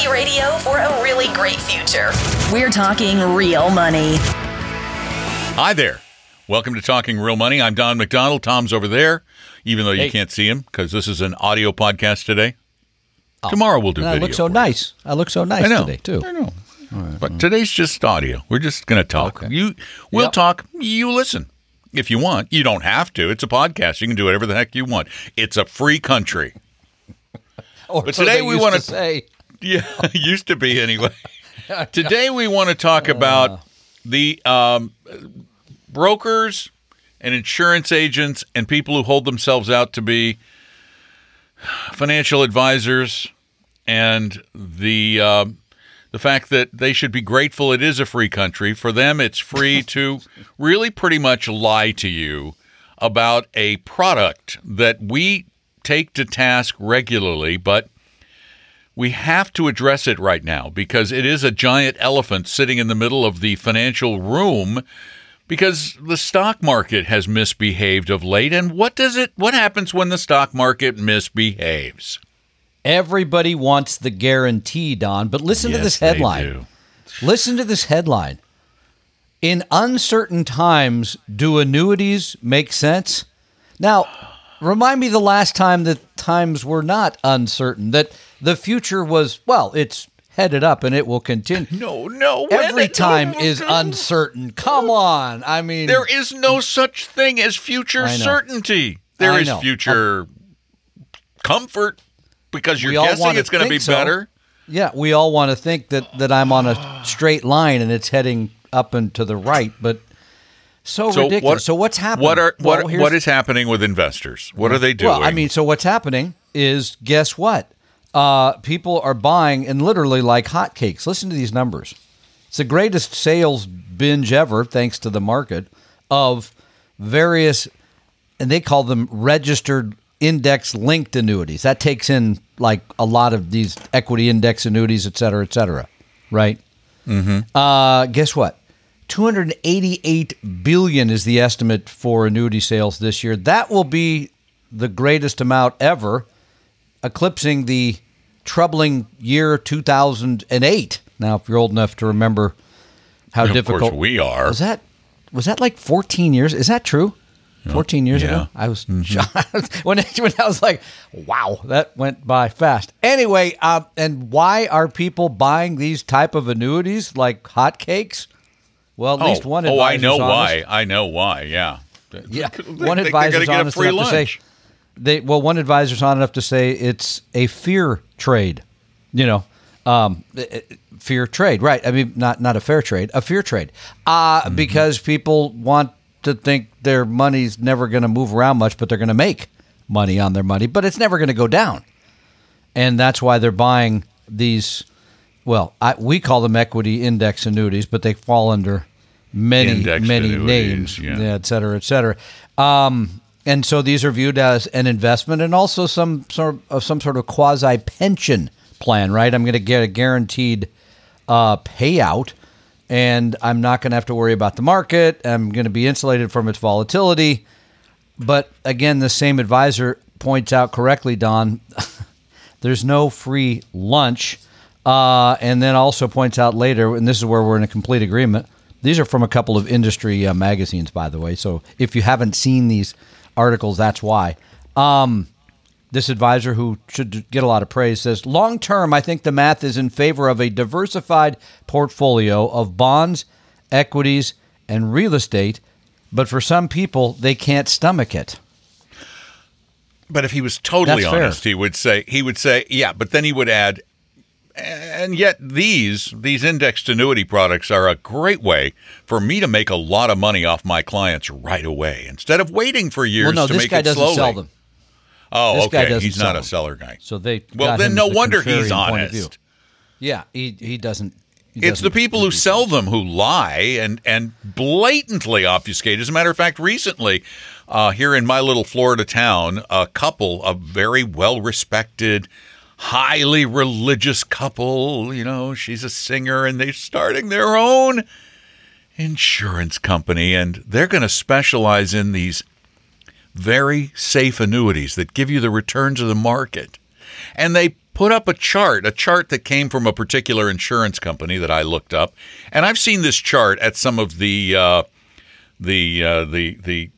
Reality radio for a really great future. We're talking real money. Hi there. Welcome to Talking Real Money. I'm Don McDonald. Tom's over there, even though you Hey. can't see him because this is an audio podcast today. Oh. Tomorrow we'll do And I look so nice. I look so nice I know. today too. I know. But today's just audio. We're just going to talk. Okay. You, we'll Yep. talk. You listen if you want. You don't have to. It's a podcast. You can do whatever the heck you want. It's a free country. Or But so today they we wanna- to say. Yeah, used to be anyway. Today we want to talk about the um, brokers and insurance agents and people who hold themselves out to be financial advisors and the um the fact that they should be grateful it is a free country. For them, it's free to really pretty much lie to you about a product that we take to task regularly, but we have to address it right now because it is a giant elephant sitting in the middle of the financial room because the stock market has misbehaved of late and what does it what happens when the stock market misbehaves Everybody wants the guarantee, Don. But listen to Yes, this they headline. Listen to this headline. In uncertain times, do annuities make sense? Now, remind me the last time that times were not uncertain, that the future was, well, it's headed up and it will continue. no no Every it- time no, is no. uncertain. Come on. I mean, there is no such thing as future I certainty There I is know. future comfort because you're guessing it's going to be so. better Yeah, we all want to think that that I'm on a straight line and it's heading up and to the right, but so, ridiculous. so what's happening? What are what Well, what is happening with investors? What are they doing? Well, I mean, so what's happening is guess what? Uh, people are buying and literally like hotcakes. Listen to these numbers. It's the greatest sales binge ever, thanks to the market of various, and they call them registered index linked annuities. That takes in like a lot of these equity index annuities, et cetera, et cetera. Right? Mm-hmm. Uh, guess what? 288 billion is the estimate for annuity sales this year. That will be the greatest amount ever, eclipsing the troubling year 2008. Now, if you're old enough to remember how of difficult course we are. was that was that like 14 years? Is that true? 14 years yeah. Mm-hmm. ago? I was shocked when, when I was like, wow, that went by fast. Anyway, uh, and why are people buying these type of annuities like hotcakes? Well, at least one oh, I know why. I know why. Yeah. Yeah, They- one they're gonna honest to say. They well, one advisor's on enough to say it's a fear trade. You know, um, eh, eh, fear trade, right? I mean, not not a fair trade, a fear trade, uh, Mm-hmm. because people want to think their money's never going to move around much, but they're going to make money on their money, but it's never going to go down, and that's why they're buying these. Well, I, we call them equity index annuities, but they fall under many many names, yeah. et cetera, et cetera. Um, and so these are viewed as an investment and also some sort of some sort of quasi pension plan, right? I'm going to get a guaranteed uh, payout, and I'm not going to have to worry about the market. I'm going to be insulated from its volatility. But again, the same advisor points out correctly, Don. there's no free lunch. Uh, and then also points out later, and this is where we're in a complete agreement. These are from a couple of industry uh, magazines, by the way. So if you haven't seen these articles, that's why. Um, this advisor, who should get a lot of praise, says long term, I think the math is in favor of a diversified portfolio of bonds, equities, and real estate. But for some people, they can't stomach it. But if he was totally That's fair. honest, he would say he would say, yeah, but then he would add and yet these these indexed annuity products are a great way for me to make a lot of money off my clients right away instead of waiting for years Well, no, to this make guy it doesn't slowly. sell them. Oh, This okay. He's not a seller guy. So they Well, then no the wonder he's contrarian point of view. honest. Yeah, he he doesn't. he It's the people who sell them who lie and and blatantly obfuscate. As a matter of fact, recently, uh, here in my little Florida town, a couple, of very well respected, highly religious couple, you know, she's a singer and they're starting their own insurance company, and they're going to specialize in these very safe annuities that give you the returns of the market. And they put up a chart, a chart that came from a particular insurance company that I looked up. And I've seen this chart at some of the uh, the uh, the the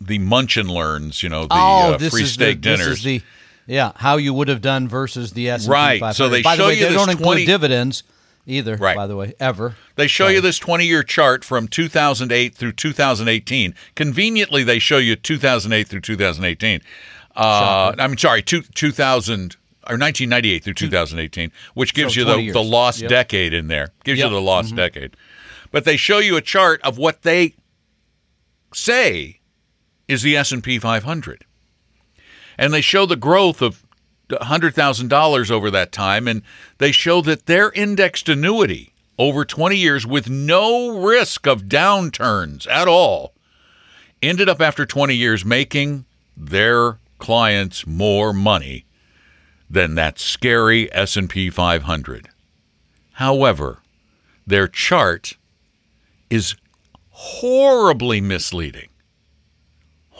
the munch and learns, you know, the oh, uh, free steak the, dinners. This is the yeah how you would have done versus the S and P. Right, so they By the show way, you they this don't include 20 dividends either. Right. By the way, ever. They show you this 20 year chart from 2008 through 2018. Conveniently, they show you 2008 through 2018. Uh, I'm sorry, two, 2000 or 1998 through 2018, which gives So you the, years. the lost Yep. decade in there. Gives Yep. Mm-hmm. you the lost decade. But they show you a chart of what they say is the S&P 500. And they show the growth of $100,000 over that time and they show that their indexed annuity over 20 years with no risk of downturns at all ended up after 20 years making their clients more money than that scary S&P 500. However, their chart is horribly misleading.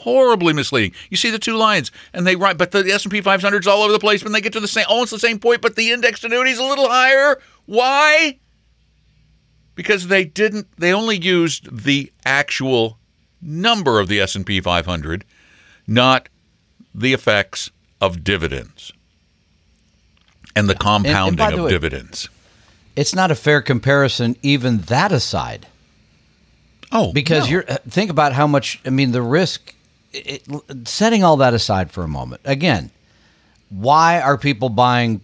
Horribly misleading. You see the two lines, and they write, but the S and P 500 is all over the place. When they get to the same, almost the same point, but the indexed annuity is a little higher. Why? Because they didn't. They only used the actual number of the S and P 500, not the effects of dividends and the compounding by the of way- dividends. It's not a fair comparison, even that aside. Oh, because no. you're uh, think about how much i mean the risk it, setting all that aside for a moment again why are people buying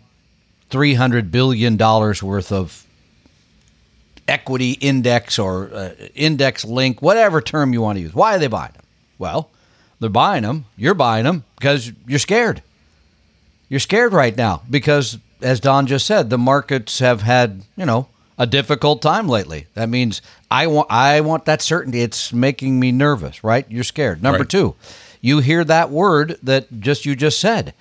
300 billion dollars worth of equity index or uh, index link whatever term you want to use? Why are they buying them well they're buying them you're buying them because you're scared. You're scared right now because as don just said the markets have had you know a difficult time lately that means i want i want that certainty it's making me nervous right you're scared number Right. two you hear that word that just you just said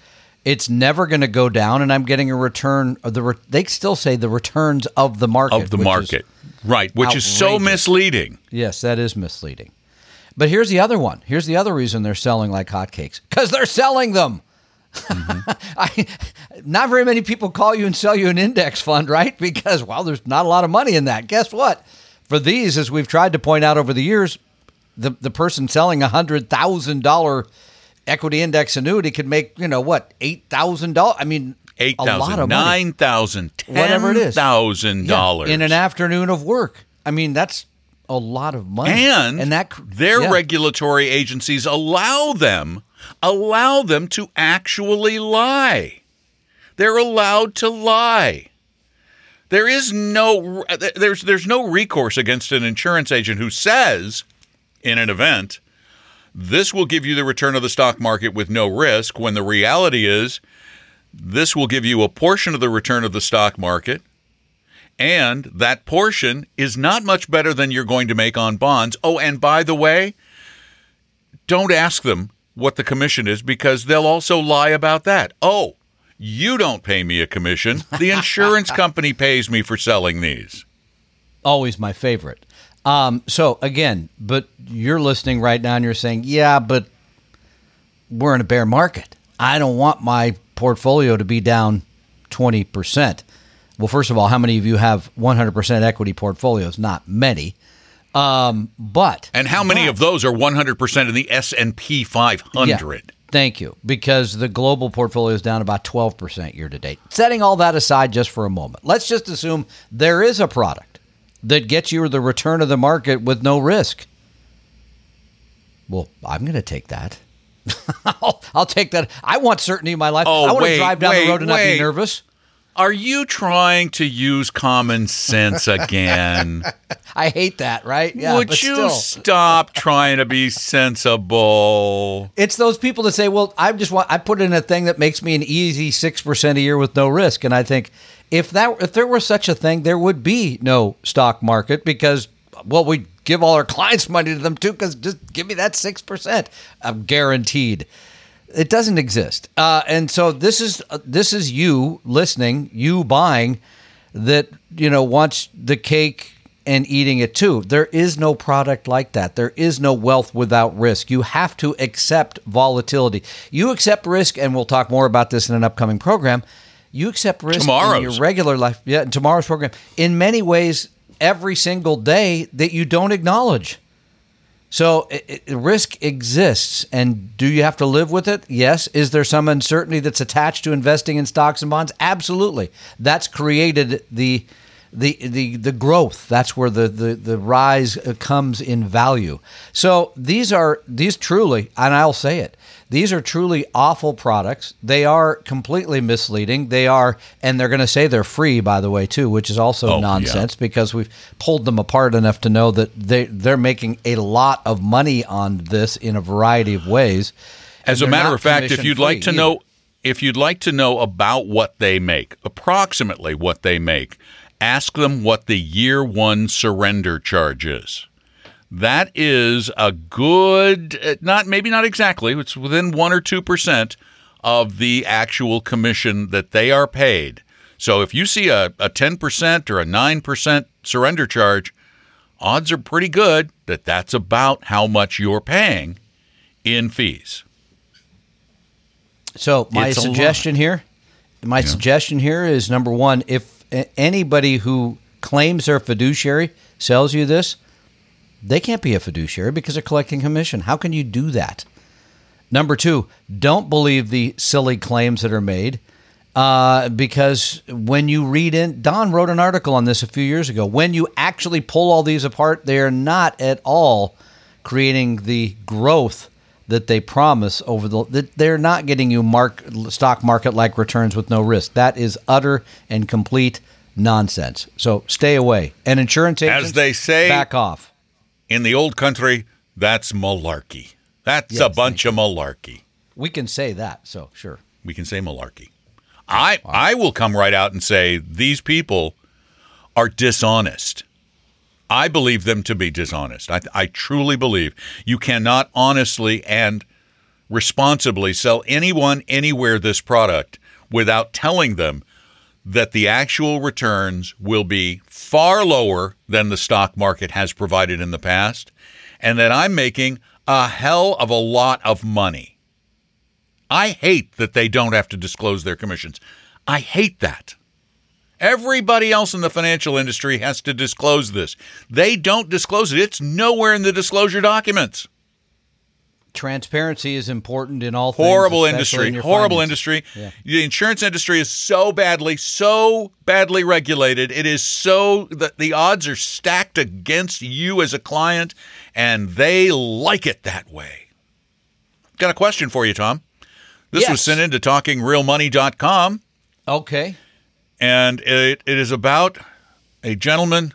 it's never going to go down and i'm getting a return of the re- they still say the returns of the market of the market, right? Which is so misleading. Yes, that is misleading. But here's the other one. Here's the other reason they're selling like hotcakes because they're selling them. Mm-hmm. I, not very many people call you and sell you an index fund, right? Because, well, there's not a lot of money in that. Guess what? For these, as we've tried to point out over the years, the, the person selling a $100,000 equity index annuity could make, you know, what, $8,000? I mean, Eight a lot of money. Whatever it ten is. thousand Yeah, dollars in an afternoon of work. I mean, that's a lot of money. and and that their yeah. regulatory agencies allow them allow them to actually lie. They're allowed to lie. There is no there's there's no recourse against an insurance agent who says in an event this will give you the return of the stock market with no risk when the reality is this will give you a portion of the return of the stock market and that portion is not much better than you're going to make on bonds. Oh, and by the way, don't ask them what the commission is because they'll also lie about that. Oh, you don't pay me a commission. The insurance company pays me for selling these. always my favorite. Um, so again, but you're listening right now and you're saying, yeah, but we're in a bear market. I don't want my portfolio to be down 20%. Well, first of all, how many of you have 100% equity portfolios? Not many. Um, but And how many of those are 100% in the S&P 500? Yeah. Thank you. Because the global portfolio is down about 12% year to date. Setting all that aside just for a moment, let's just assume there is a product that gets you the return of the market with no risk. Well, I'm going to take that. I'll, I'll take that. I want certainty in my life. Oh, I want wait, to drive down wait, the road and not be nervous. Are you trying to use common sense again? I hate that, right? Yeah, Would but you still. stop trying to be sensible? It's those people that say, "Well, I just want I put in a thing that makes me an easy six percent a year with no risk," and I think if that if there were such a thing, there would be no stock market because well, we give all our clients money to them too because just give me that six percent, I'm guaranteed. It doesn't exist, uh, and so this is uh, this is you listening, you buying that you know wants the cake and eating it too. There is no product like that. There is no wealth without risk. You have to accept volatility. You accept risk, and we'll talk more about this in an upcoming program. You accept risk in your regular life. Yeah, in tomorrow's program. In many ways, every single day that you don't acknowledge. So it, it- risk exists, and do you have to live with it? Yes. Is there some uncertainty that's attached to investing in stocks and bonds? Absolutely. That's created the the the the growth. That's where the the the rise comes in value. So these are these truly, and I'll say it. These are truly awful products. They are completely misleading. They are, and they're going to say they're free, by the way, too, which is also Oh, yeah. nonsense because we've pulled them apart enough to know that they they're making a lot of money on this in a variety of ways. As a matter of fact, if you'd like to commission-free know if you'd like to know about what they make, approximately what they make, ask them what the year 1 surrender charge is. That is a good uh, not maybe not exactly, it's within 1 or 2% of the actual commission that they are paid. So if you see a, a 10% or a 9% surrender charge, odds are pretty good that that's about how much you're paying in fees. So my It's suggestion here, my suggestion here is number one: if anybody who claims they're fiduciary sells you this, they can't be a fiduciary because they're collecting commission. How can you do that? Number two: don't believe the silly claims that are made. Uh, because when you read in, Don wrote an article on this a few years ago. When you actually pull all these apart, they are not at all creating the growth that they promise over the. That they're not getting you mark stock market like returns with no risk. That is utter and complete nonsense. So stay away. And insurance agents, they say- back off. In the old country, that's malarkey. That's a bunch of malarkey. We can say that. So sure. We can say malarkey. I I will come right out and say these people are dishonest. I believe them to be dishonest. I, I truly believe you cannot honestly and responsibly sell anyone anywhere this product without telling them that the actual returns will be far lower than the stock market has provided in the past and that I'm making a hell of a lot of money. I hate that they don't have to disclose their commissions. I hate that. Everybody else in the financial industry has to disclose this. They don't disclose it. It's nowhere in the disclosure documents. Transparency is important in all things. Horrible especially industry. in Horrible finances. industry. The insurance industry is so badly, so badly regulated. It is so that the odds are stacked against you as a client, and they like it that way. Got a question for you, Tom. This was Yes. sent in to talkingrealmoney.com. Okay. and it, it is about a gentleman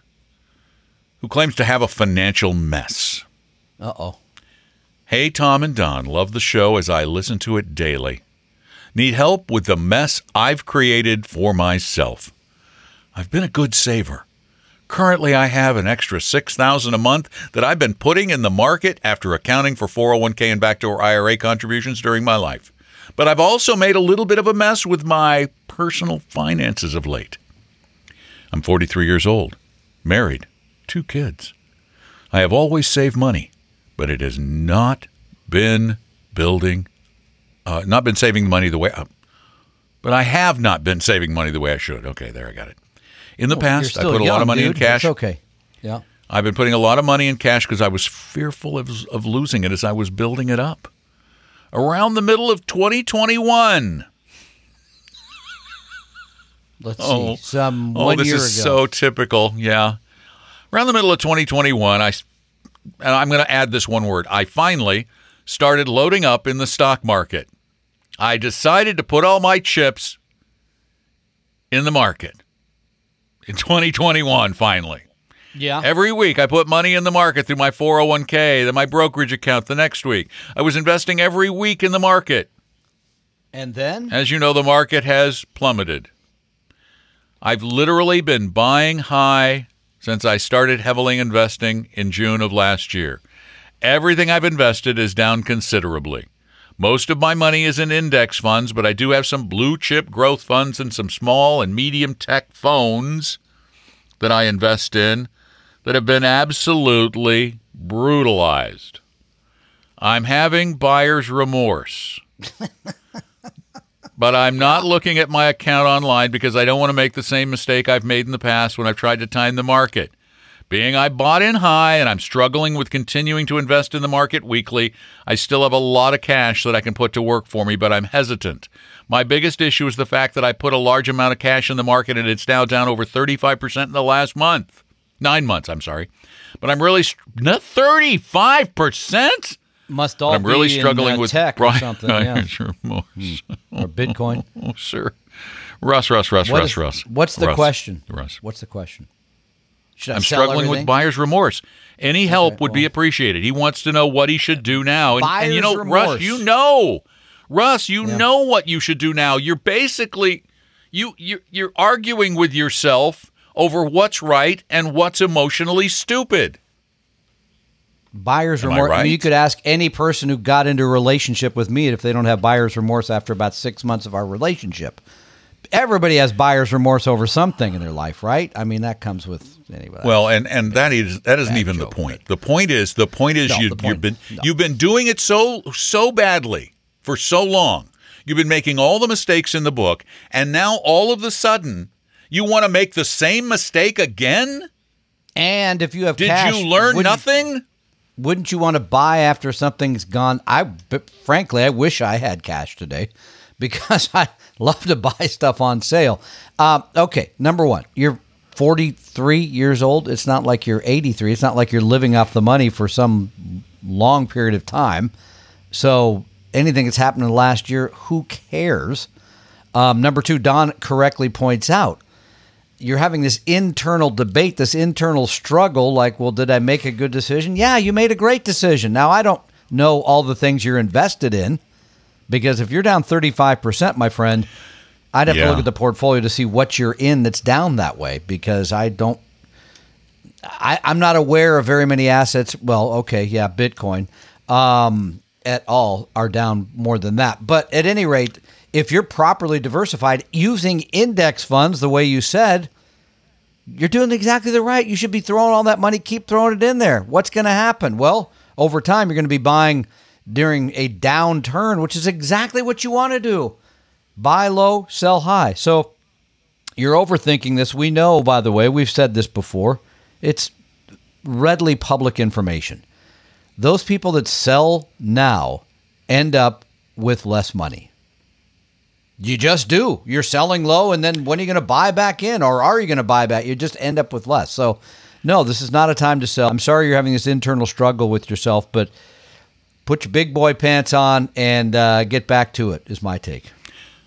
who claims to have a financial mess. Uh oh. Hey, Tom and Don, love the show as I listen to it daily. Need help with the mess I've created for myself. I've been a good saver. Currently, I have an extra 6000 a month that I've been putting in the market after accounting for 401k and backdoor IRA contributions during my life. But I've also made a little bit of a mess with my personal finances of late. I'm 43 years old, married, two kids. I have always saved money, but it has not been building, uh, not been saving money the way, uh, but I have not been saving money the way I should. Okay, there I got it. In the past, I put a lot of money dude. in cash. It's okay. Yeah. I've been putting a lot of money in cash because I was fearful of, of losing it as I was building it up. Around the middle of 2021. Let's Oh, see. Some oh, one this year is ago. so typical. Yeah, around the middle of 2021, I and I'm going to add this one word. I finally started loading up in the stock market. I decided to put all my chips in the market in 2021 finally. Yeah. Every week I put money in the market through my 401k, then my brokerage account the next week. I was investing every week in the market. and then As you know, the market has plummeted. I've literally been buying high since I started heavily investing in June of last year. Everything I've invested is down considerably. Most of my money is in index funds, but I do have some blue chip growth funds and some small and medium tech phones that I invest in that have been absolutely brutalized. I'm having buyer's remorse. but I'm not looking at my account online because I don't want to make the same mistake I've made in the past when I've tried to time the market. Being I bought in high and I'm struggling with continuing to invest in the market weekly, I still have a lot of cash that I can put to work for me, but I'm hesitant. My biggest issue is the fact that I put a large amount of cash in the market and it's now down over 35% in the last month. Nine months, I'm sorry. But I'm really, str- 35%? Must all I'm really be struggling in, uh, with tech or something, yeah. Remorse. or Bitcoin. Oh, sir. Russ, Russ, Russ, What Russ, is- Russ. What's the Russ, question? Russ. What's the question? Should I I'm sell struggling everything? with buyer's remorse. Any help would be appreciated. He wants to know what he should do now. And, and you know, Buyer's Russ, you know, Russ, you Yeah. know what you should do now. You're basically you you you're arguing with yourself over what's right and what's emotionally stupid. Buyer's Am I remorse. right? mean, you could ask any person who got into a relationship with me if they don't have buyer's remorse after about six months of our relationship. Everybody has buyer's remorse over something in their life, right? I mean, that comes with anyway. Well, and and that is that isn't even joke, the point. The point is the point is No, you the you've been no. you've been doing it so so badly for so long. You've been making all the mistakes in the book, and now all of a sudden you want to make the same mistake again? and if you have Did cash, you learn nothing? Wouldn't you want to buy after something's gone? I, frankly, I wish I had cash today because I love to buy stuff on sale. Um, okay, number one, you're 43 years old. It's not like you're 83. It's not like you're living off the money for some long period of time. So anything that's happened in the last year, who cares? Um, number two, Don correctly points out you're having this internal debate, this internal struggle like, well, did I make a good decision? Yeah, you made a great decision. Now, I don't know all the things you're invested in because if you're down 35%, my friend, I'd have Yeah. to look at the portfolio to see what you're in that's down that way because I don't. I, I'm not aware of very many assets. Well, okay, yeah, Bitcoin um, at all are down more than that. But at any rate, if you're properly diversified using index funds the way you said, you're doing exactly the right. You should be throwing all that money, keep throwing it in there. What's going to happen? Well, over time, you're going to be buying during a downturn, which is exactly what you want to do buy low, sell high. So you're overthinking this. We know, by the way, we've said this before. It's readily public information. Those people that sell now end up with less money. You just do. You're selling low, and then when are you going to buy back in, or are you going to buy back? You just end up with less. So, no, this is not a time to sell. I'm sorry you're having this internal struggle with yourself, but put your big boy pants on and uh, get back to it. Is my take.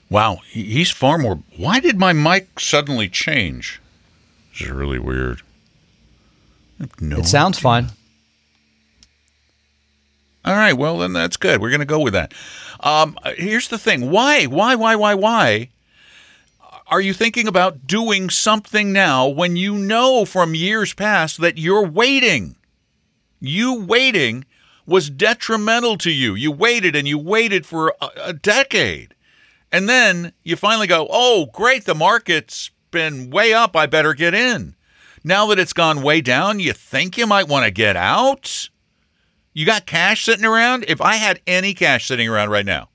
Wow, he's far more. Why did my mic suddenly change? This is really weird. No It sounds fine. All right, well then that's good. We're going to go with that. Um, here's the thing: why, why, why, why, why are you thinking about doing something now when you know from years past that you're waiting? You waiting was detrimental to you. You waited and you waited for a, a decade, and then you finally go, "Oh, great! The market's been way up. I better get in." Now that it's gone way down, you think you might want to get out. You got cash sitting around? If I had any cash sitting around right now,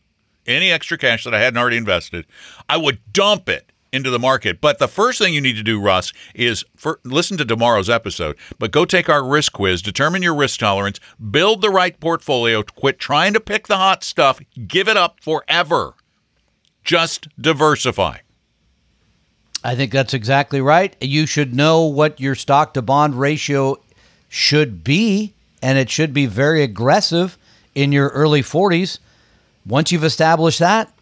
any extra cash that I hadn't already invested, I would dump it into the market. But the first thing you need to do, Russ, is for, listen to tomorrow's episode, but go take our risk quiz, determine your risk tolerance, build the right portfolio, quit trying to pick the hot stuff, give it up forever. Just diversify. I think that's exactly right. You should know what your stock to bond ratio should be, and it should be very aggressive in your early 40s. Once you've established that,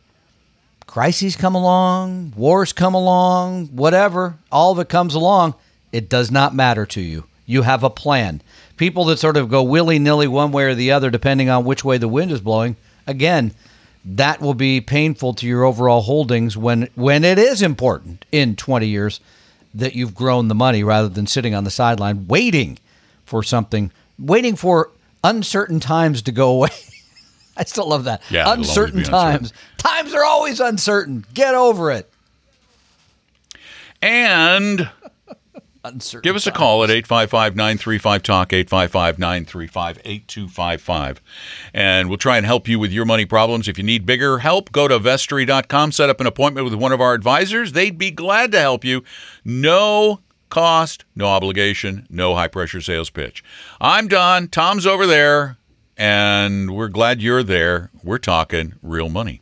crises come along, wars come along, whatever, all of it comes along, it does not matter to you. You have a plan. People that sort of go willy nilly one way or the other, depending on which way the wind is blowing, again, that will be painful to your overall holdings when when it is important in 20 years that you've grown the money rather than sitting on the sideline waiting for something, waiting for uncertain times to go away. I still love that. Yeah, uncertain be uncertain. times. Times are always uncertain. Get over it. And Uncertain. give us a call at 855 935 Talk, 855 935 8255. And we'll try and help you with your money problems. If you need bigger help, go to vestory.com, set up an appointment with one of our advisors. They'd be glad to help you. No cost, no obligation, no high pressure sales pitch. I'm Don. Tom's over there. And we're glad you're there. We're talking real money.